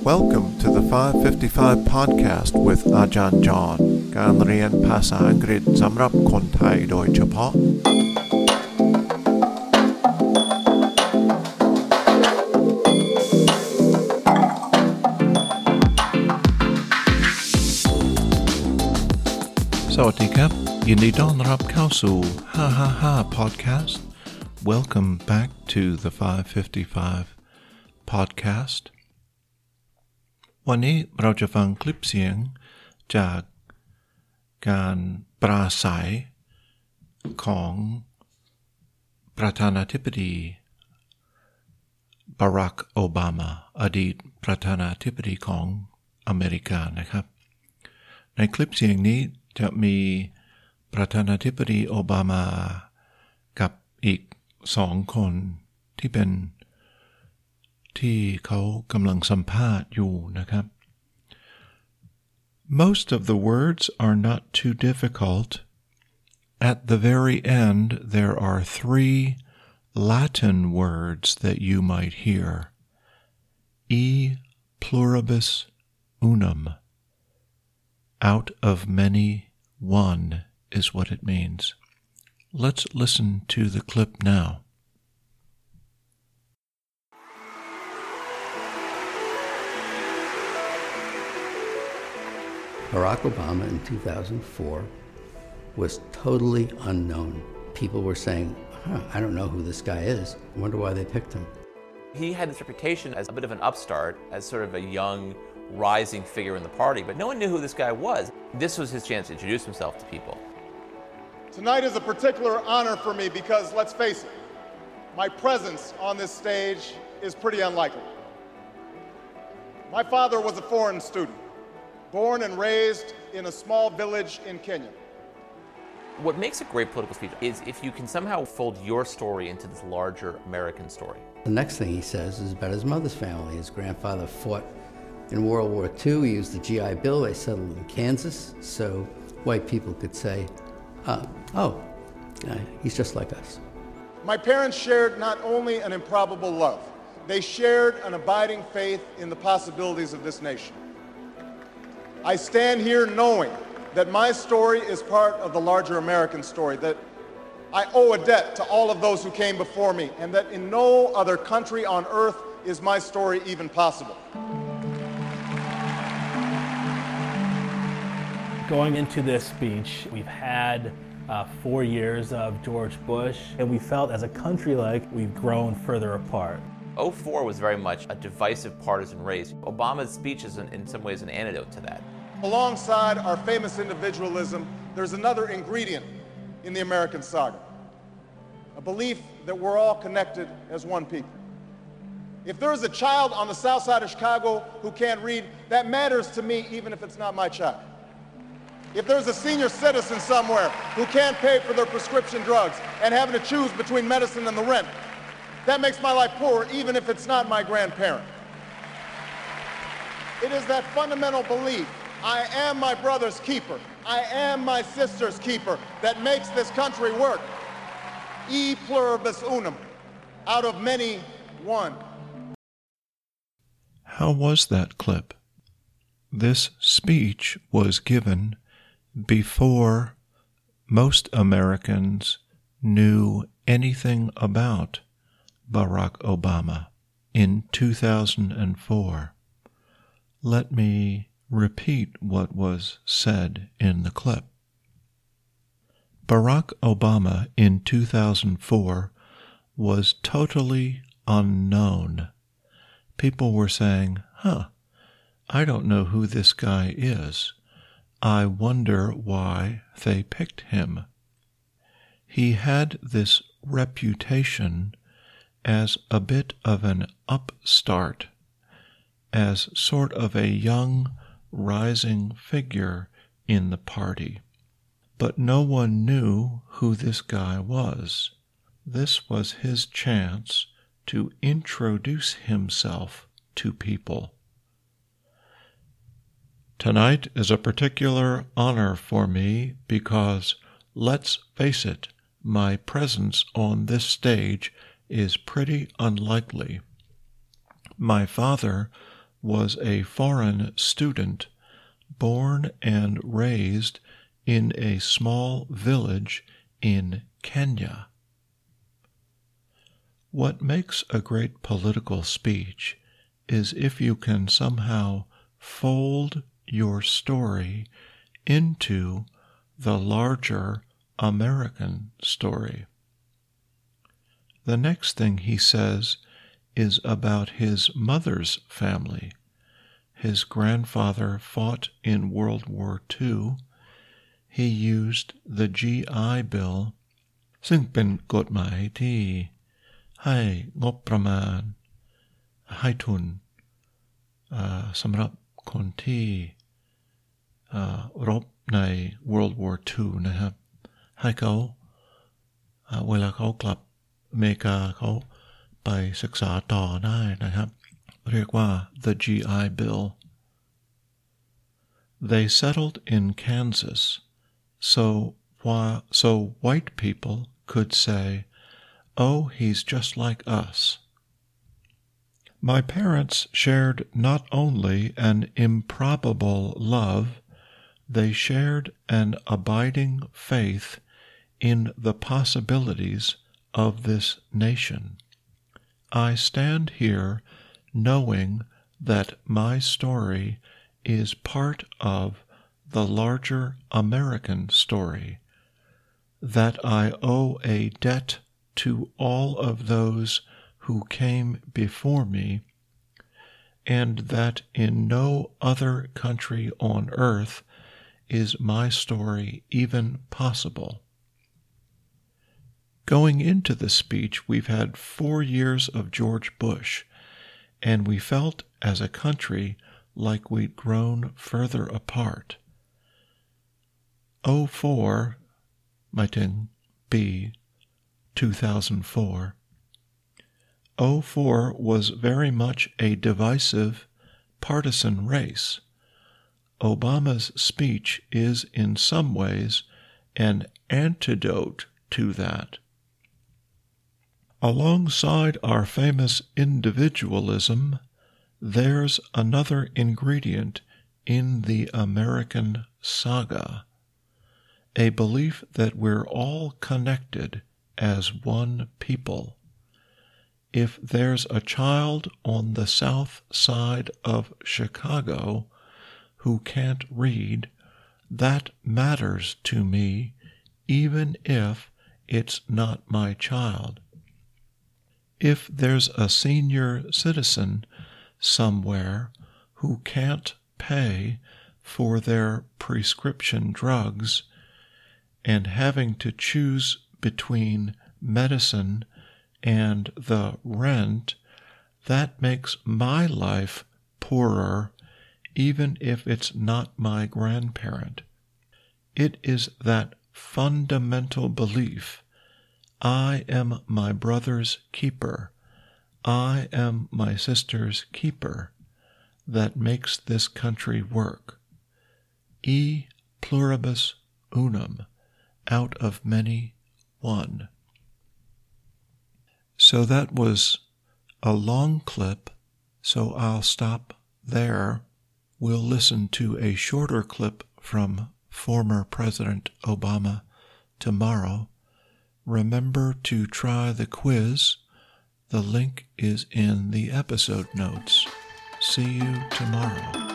Welcome to the 555 podcast with อาจารย์จอห์นการเรียนภาษาอังกฤษสำหรับคนไทยโดยเฉพาะ สวัสดีครับ ยินดีต้อนรับเข้าสู่ 555 podcast Welcome back to the 555 podcast วันนี้เราจะฟังคลิปเสียงจากการปราศัยของประธานาธิบดีบารักโอบามาอดีตประธานาธิบดีของอเมริกานะครับ ในคลิปเสียงนี้จะมีประธานาธิบดีโอบามา กับอีกสองคนที่เป็น ที่เขากำลังสัมภาษณ์อยู่นะครับ Most of the words are not too difficult. At the very end, there are three Latin words that you might hear. E pluribus unum. Out of many, one is what it means. Let's listen to the clip now. Barack Obama in 2004 was totally unknown. People were saying, huh, I don't know who this guy is. I wonder why they picked him. He had this reputation as a bit of an upstart, as sort of a young, rising figure in the party, but no one knew who this guy was. This was his chance to introduce himself to people. Tonight is a particular honor for me because, let's face it, my presence on this stage is pretty unlikely. My father was a foreign student, born and raised in a small village in Kenya. What makes a great political speech is if you can somehow fold your story into this larger American story. The next thing he says is about his mother's family. His grandfather fought in World War II. He used the GI Bill. They settled in Kansas, so white people could say, uh, oh, uh, he's just like us. My parents shared not only an improbable love, they shared an abiding faith in the possibilities of this nation. I stand here knowing that my story is part of the larger American story, that I owe a debt to all of those who came before me, and that in no other country on earth is my story even possible. Going into this speech, we've had uh, four years of George Bush, and we felt as a country like we've grown further apart. 04 was very much a divisive partisan race. Obama's speech is, in, some ways, an antidote to that. Alongside our famous individualism, there's another ingredient in the American saga a belief that we're all connected as one people. If there's a child on the south side of Chicago who can't read, that matters to me even if it's not my child. If there's a senior citizen somewhere who can't pay for their prescription drugs and having to choose between medicine and the rent, that makes my life poorer even if it's not my grandparent. It is that fundamental belief I am my brother's keeper. I am my sister's keeper that makes this country work. E pluribus unum. Out of many, one. How was that clip? This speech was given before most Americans knew anything about Barack Obama in 2004. Let me repeat what was said in the clip. Barack Obama in 2004 was totally unknown. People were saying, huh, I don't know who this guy is. I wonder why they picked him. He had this reputation as a bit of an upstart, as sort of a young, rising figure in the party. But no one knew who this guy was. This was his chance to introduce himself to people. Tonight is a particular honor for me because, let's face it, my presence on this stage is pretty unlikely. My father was a foreign student born and raised in a small village in Kenya. What makes a great political speech is if you can somehow fold your story into the larger American story. The next thing he says is about his mother's family. His grandfather fought in World War II. He used the GI Bill ซึ่งเป็นกฎหมายที่ให้งบประมาณให้ทุนสำหรับคนที่รบใน World War II นะครับให้เขาเวลาเขากลับ อเมริกาเขาไปศึกษาต่อได้นะครับเรียกว่า the GI Bill they settled in Kansas so while, so white people could say oh he's just like us my parents shared not only an improbable love they shared an abiding faith in the possibilities of this nation I stand here knowing that my story is part of the larger American story, that I owe a debt to all of those who came before me, and that in no other country on earth is my story even possible. Going into the speech, we've had four years of George Bush, and we felt as a country like we'd grown further apart. 04, Mighting B, 2004. 04 was very much a divisive, partisan race. Obama's speech is in some ways an antidote to that. Alongside our famous individualism, there's another ingredient in the American saga a belief that we're all connected as one people. If there's a child on the south side of Chicago who can't read, that matters to me, even if it's not my child. If there's a senior citizen somewhere who can't pay for their prescription drugs and having to choose between medicine and the rent, that makes my life poorer, even if it's not my grandparent. It is that fundamental belief I am my brother's keeper, I am my sister's keeper, that makes this country work. E pluribus unum out of many one. So that was a long clip, so I'll stop there. We'll listen to a shorter clip from former President Obama tomorrow. Remember to try the quiz. The link is in the episode notes. See you tomorrow.